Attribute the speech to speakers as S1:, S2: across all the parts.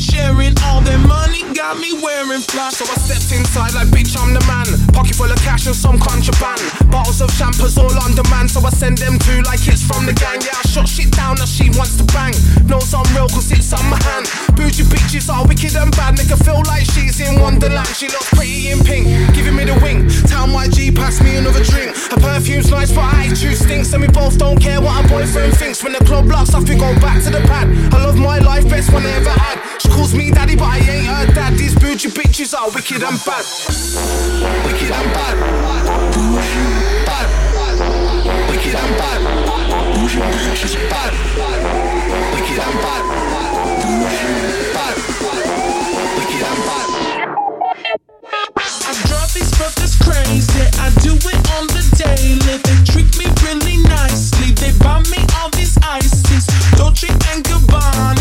S1: sharing all their money. Got me wearing fly.
S2: So I stepped inside like, bitch, I'm the man. Pocket full of cash and some contraband. Bottles of champers all on demand, so I send them to like it's from the gang. Yeah, I shot shit down, now she wants to bang. Knows I'm real, cause it's on my hand. Bougie bitches are wicked and bad, her feel like she's in Wonderland. She looks pretty in pink, giving me the wink. Town YG, pass me another drink. Her perfume's nice, but I too stinks. And we both don't care what our boyfriend thinks. When the club locks off, we go back to the pad. I love my life, best one I ever had. Calls me daddy, but I ain't her dad. These bougie bitches are wicked and bad. Wicked and bad. Bad. Wicked and bad. Bougie bitches bad. Wicked and bad. Bad. Wicked and bad. I
S1: drive these brothers crazy. I do it on the daily. They treat me really nicely. They buy me all these ices. Dolce and Gabbana,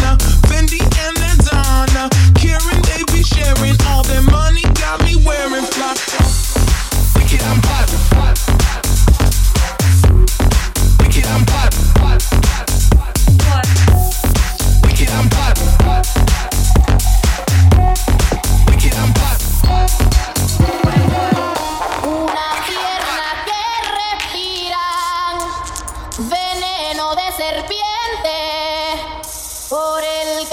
S3: serpiente por el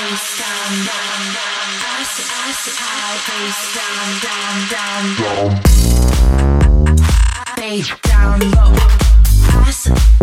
S4: face down, down, down. Ass, ass, out, face down, down, down.
S5: Down.
S4: Face down low. Ass.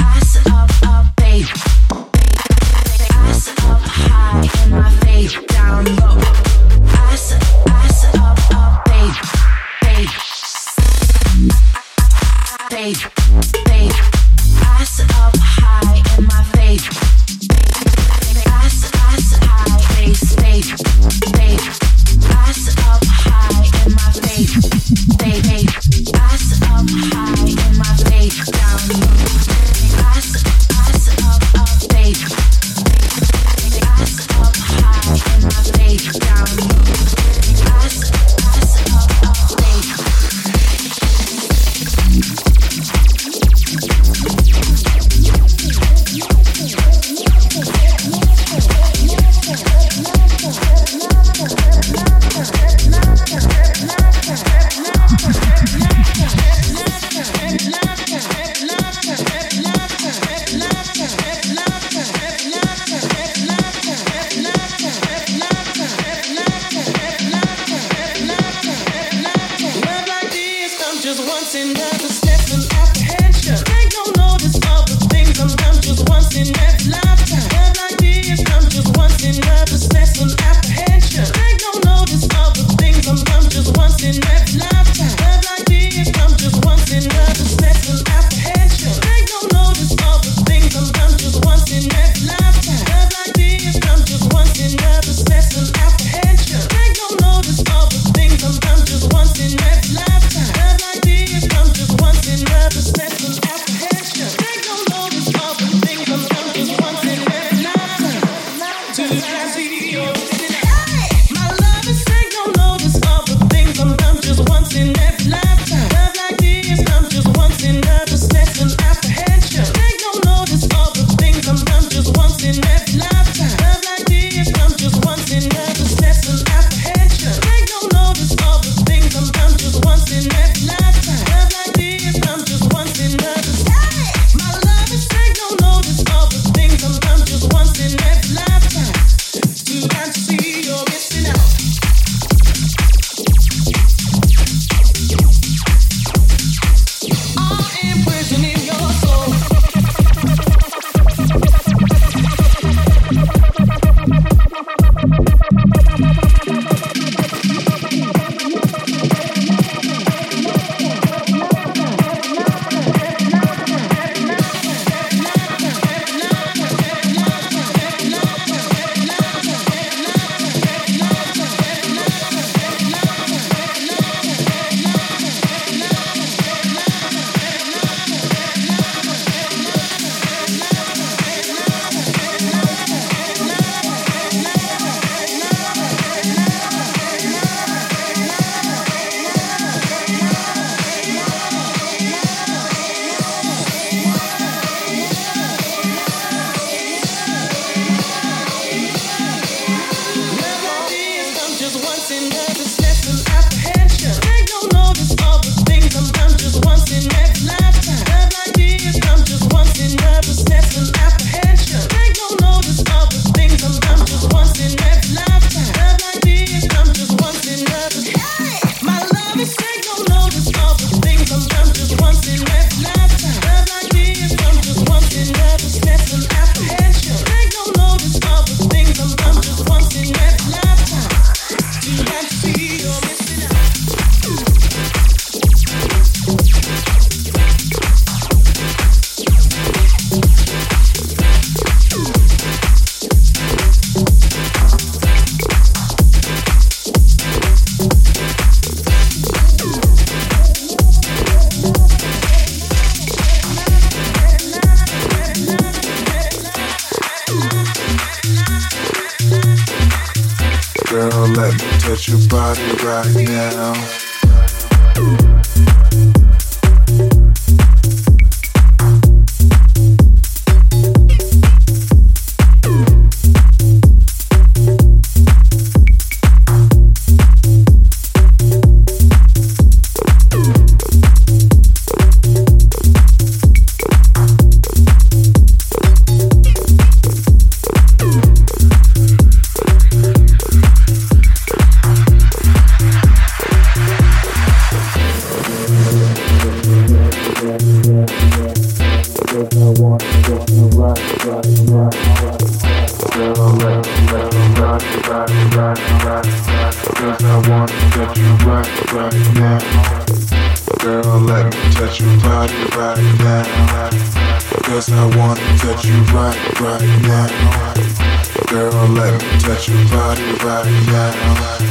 S6: body, body, body, body.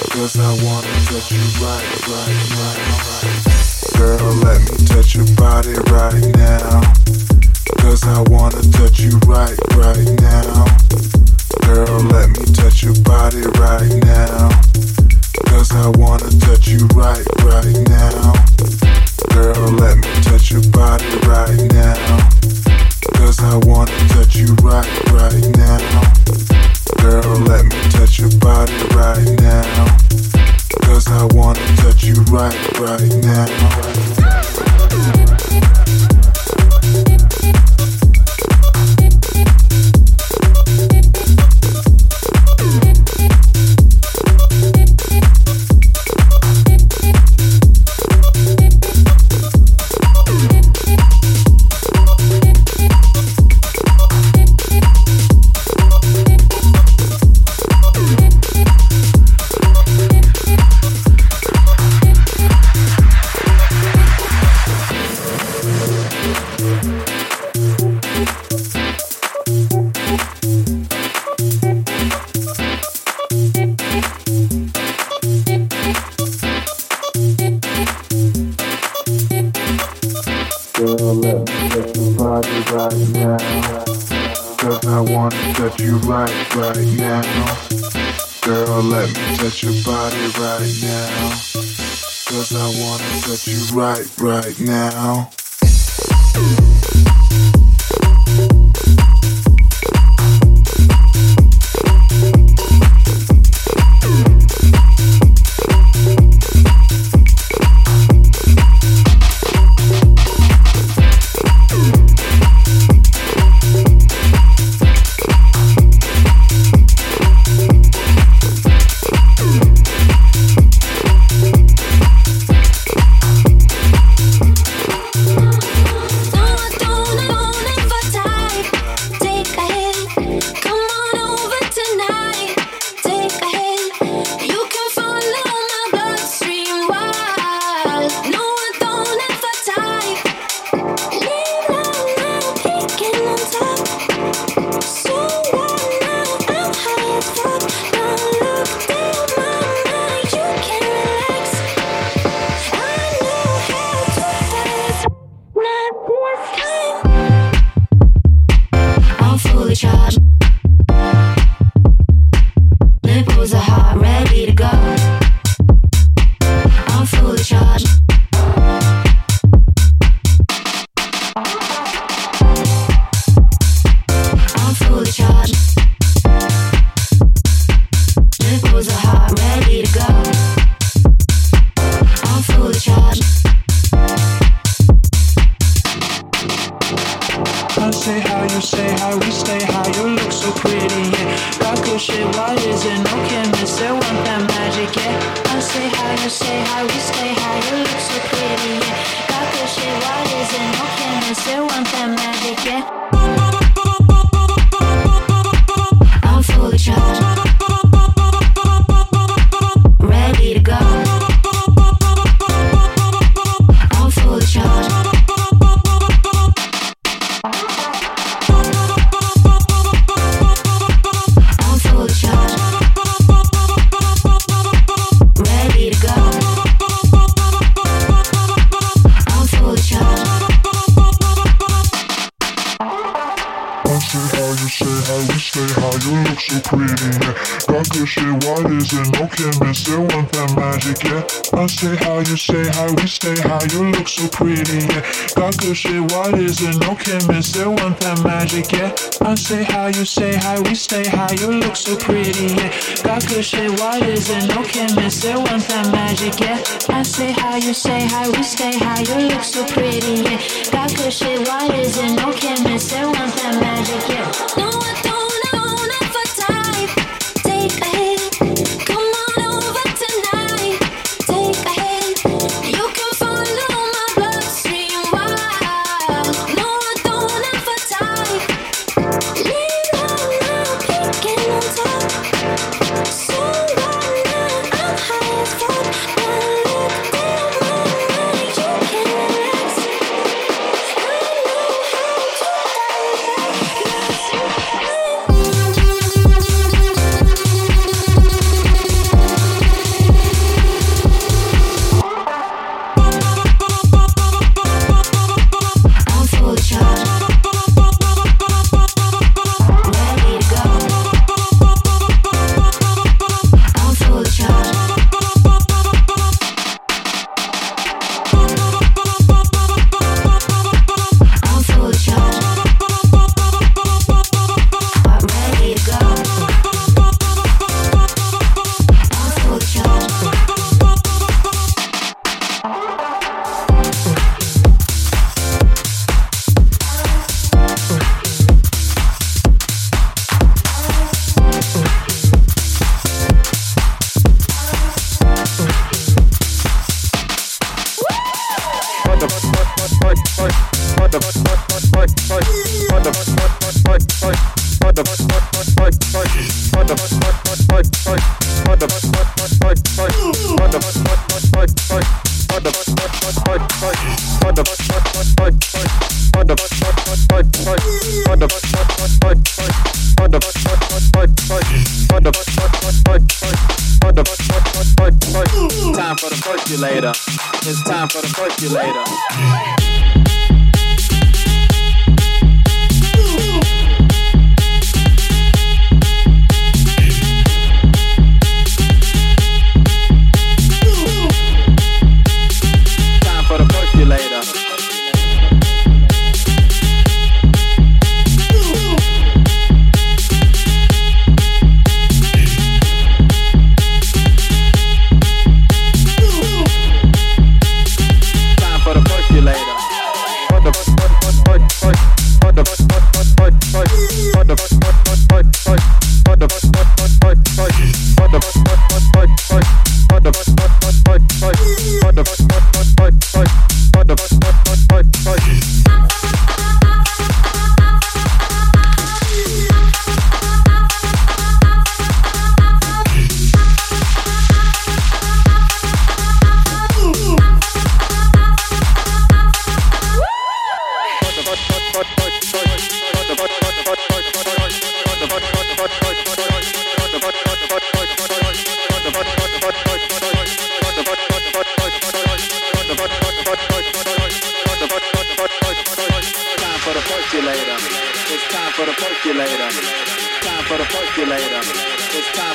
S6: Because I wanna touch you right, right, right, right. Girl, let me touch your body right now. Because I wanna touch you right, right now. Girl, let me touch your body right now. Cause I wanna touch you right, right now. Girl, let me touch your body right now. Cause I wanna touch you right, right now girl, let me touch your body right now. Cause I wanna touch you right, right now.
S5: You say how we stay, how you look so pretty, yeah.
S7: Got good shit, what is it? No miss it, want that magic, yeah. I say how you say how we stay, how you look so pretty, yeah. Got good shit, what is it? No miss it, want that magic, yeah. I say how you say how we stay, how you look
S8: so pretty, yeah. Got good shit, what is it? No miss it, want that magic, yeah.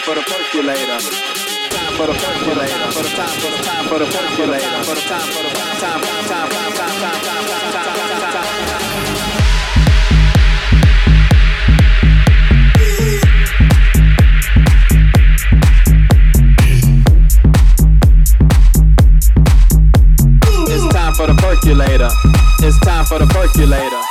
S4: time for the percolator. Time for the percolator. For the time for the time for the percolator. For the time for the time time time time time time time time time time. It's time for the percolator. It's time for the percolator.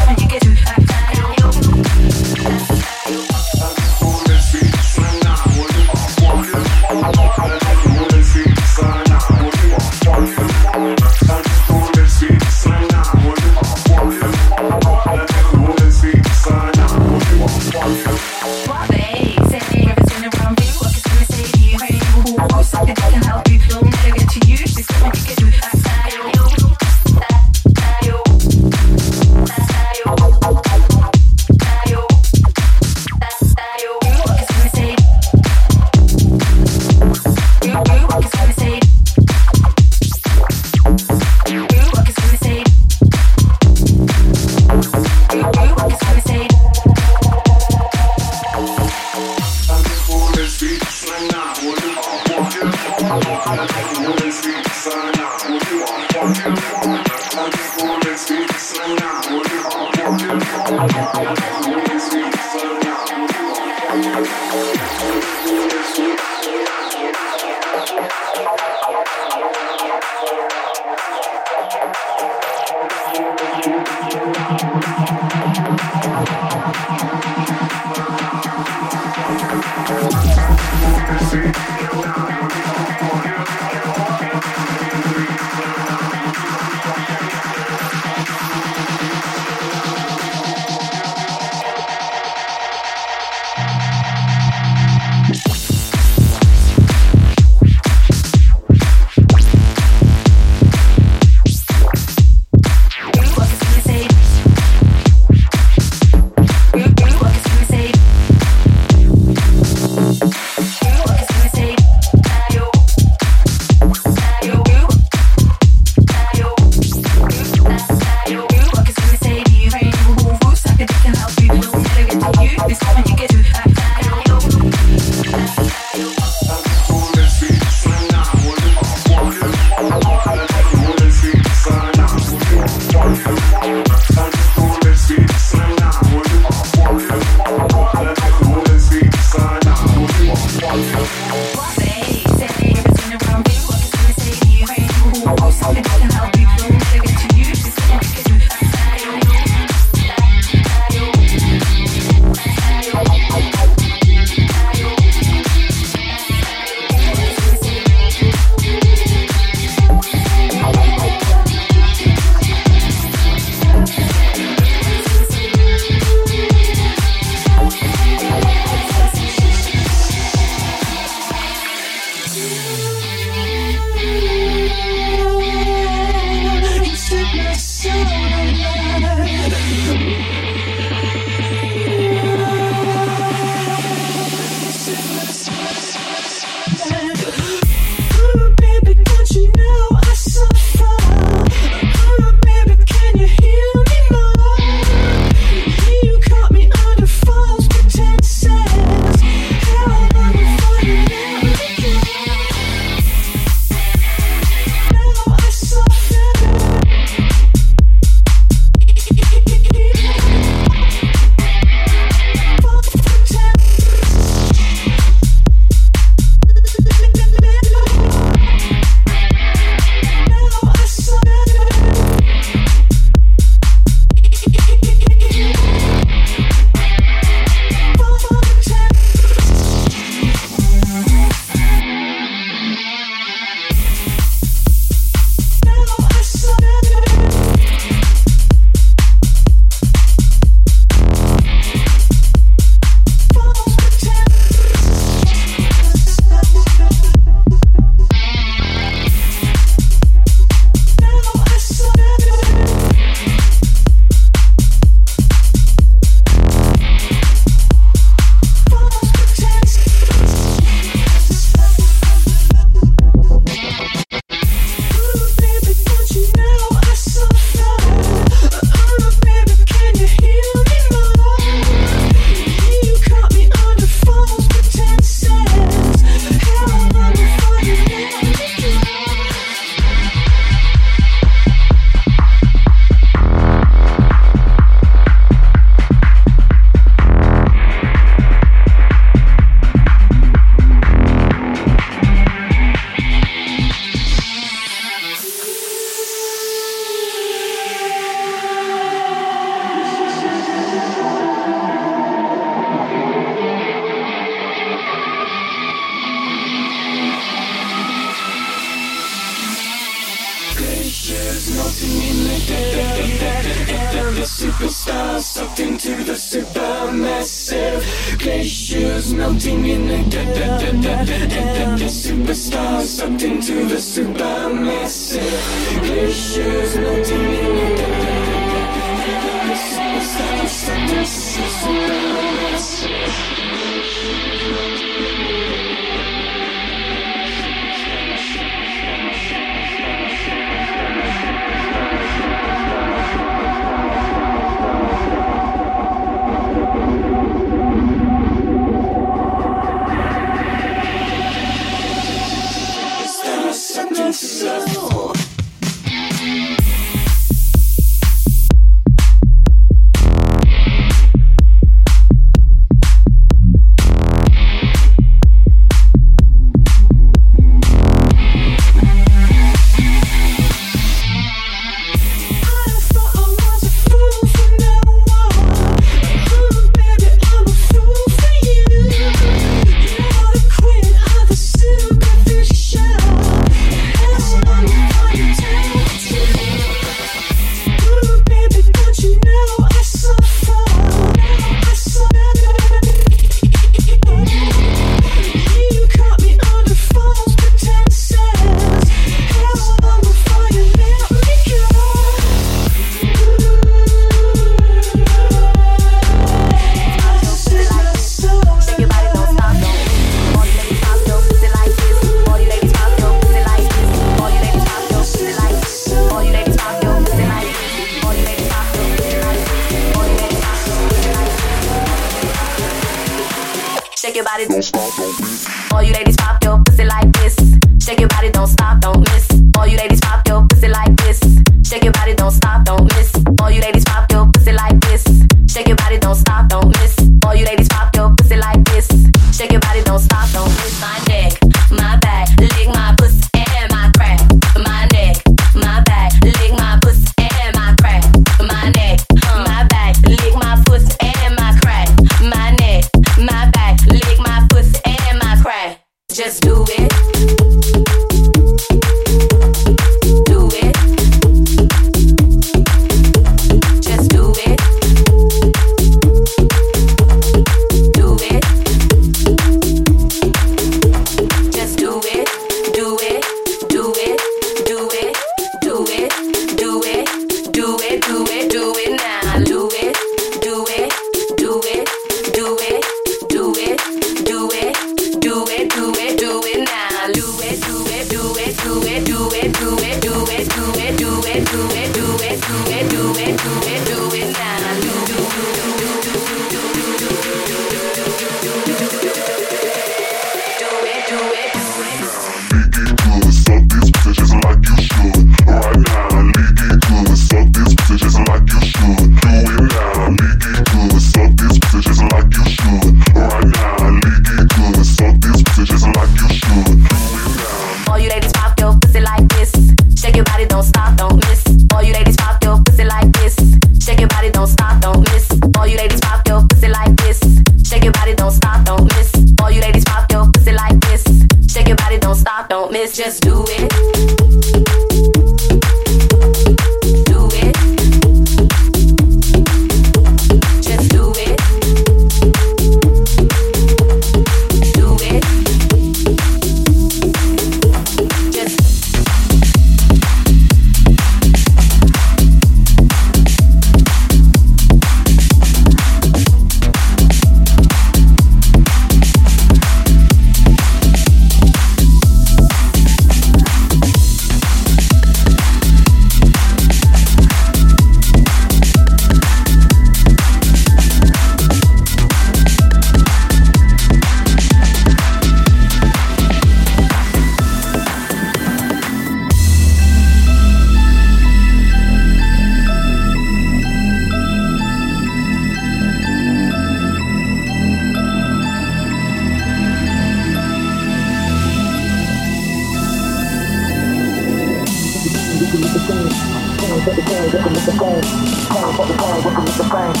S9: the bank.